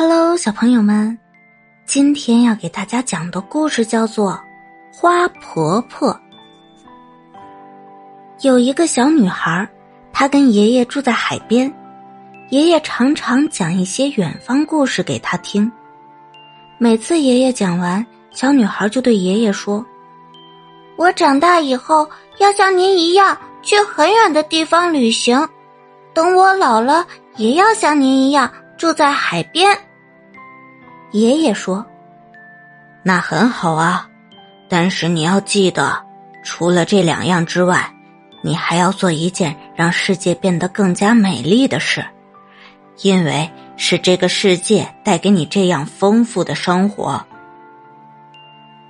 Hello，小朋友们，今天要给大家讲的故事叫做《花婆婆》。有一个小女孩，她跟爷爷住在海边，爷爷常常讲一些远方故事给她听。每次爷爷讲完，小女孩就对爷爷说：“我长大以后要像您一样去很远的地方旅行，等我老了也要像您一样。”住在海边，爷爷说：“那很好啊，但是你要记得，除了这两样之外，你还要做一件让世界变得更加美丽的事，因为是这个世界带给你这样丰富的生活。”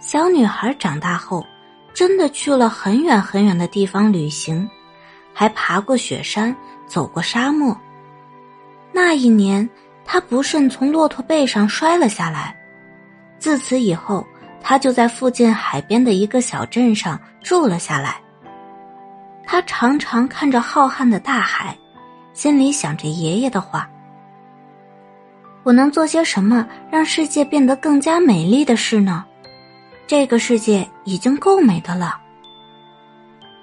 小女孩长大后，真的去了很远很远的地方旅行，还爬过雪山，走过沙漠。那一年，他不慎从骆驼背上摔了下来。自此以后，他就在附近海边的一个小镇上住了下来。他常常看着浩瀚的大海，心里想着爷爷的话：“我能做些什么让世界变得更加美丽的事呢？这个世界已经够美的了。”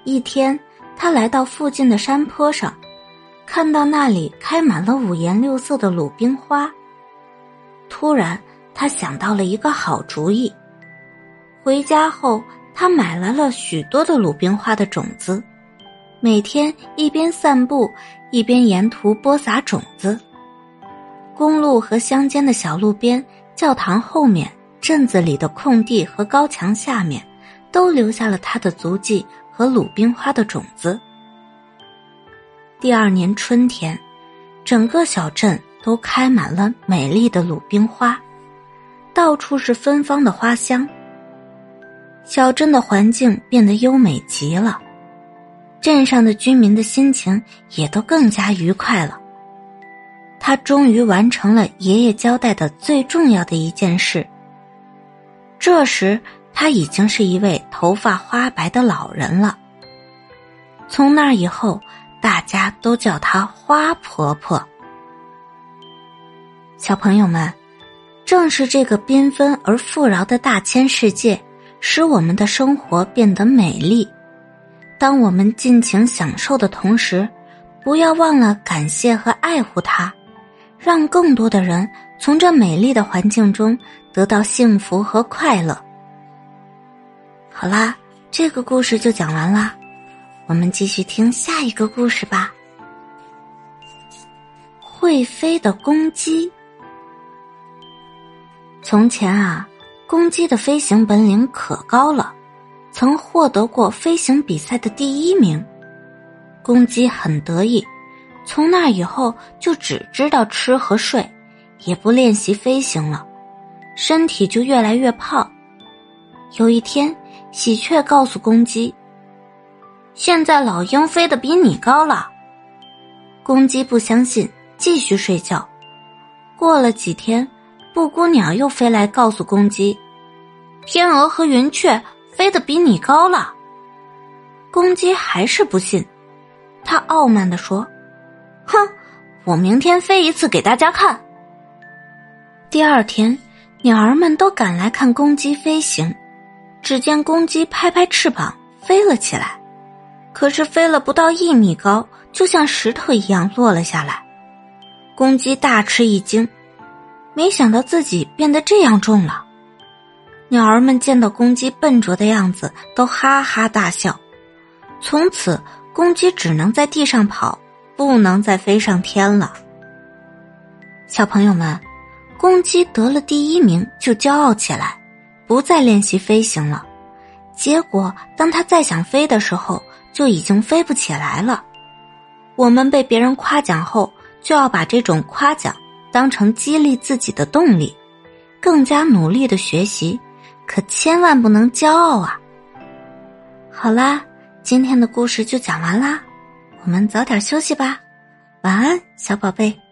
一天，他来到附近的山坡上。看到那里开满了五颜六色的鲁冰花，突然他想到了一个好主意。回家后，他买来了许多的鲁冰花的种子，每天一边散步一边沿途播撒种子。公路和乡间的小路边、教堂后面、镇子里的空地和高墙下面，都留下了他的足迹和鲁冰花的种子。第二年春天，整个小镇都开满了美丽的鲁冰花，到处是芬芳的花香。小镇的环境变得优美极了，镇上的居民的心情也都更加愉快了。他终于完成了爷爷交代的最重要的一件事。这时，他已经是一位头发花白的老人了。从那以后。大家都叫她花婆婆。小朋友们，正是这个缤纷而富饶的大千世界，使我们的生活变得美丽。当我们尽情享受的同时，不要忘了感谢和爱护它，让更多的人从这美丽的环境中得到幸福和快乐。好啦，这个故事就讲完啦。我们继续听下一个故事吧。会飞的公鸡。从前啊，公鸡的飞行本领可高了，曾获得过飞行比赛的第一名。公鸡很得意，从那以后就只知道吃和睡，也不练习飞行了，身体就越来越胖。有一天，喜鹊告诉公鸡。现在老鹰飞得比你高了，公鸡不相信，继续睡觉。过了几天，布谷鸟又飞来告诉公鸡，天鹅和云雀飞得比你高了。公鸡还是不信，他傲慢的说：“哼，我明天飞一次给大家看。”第二天，鸟儿们都赶来看公鸡飞行，只见公鸡拍拍翅膀飞了起来。可是飞了不到一米高，就像石头一样落了下来。公鸡大吃一惊，没想到自己变得这样重了。鸟儿们见到公鸡笨拙的样子，都哈哈大笑。从此，公鸡只能在地上跑，不能再飞上天了。小朋友们，公鸡得了第一名就骄傲起来，不再练习飞行了。结果，当它再想飞的时候，就已经飞不起来了。我们被别人夸奖后，就要把这种夸奖当成激励自己的动力，更加努力的学习，可千万不能骄傲啊！好啦，今天的故事就讲完啦，我们早点休息吧，晚安，小宝贝。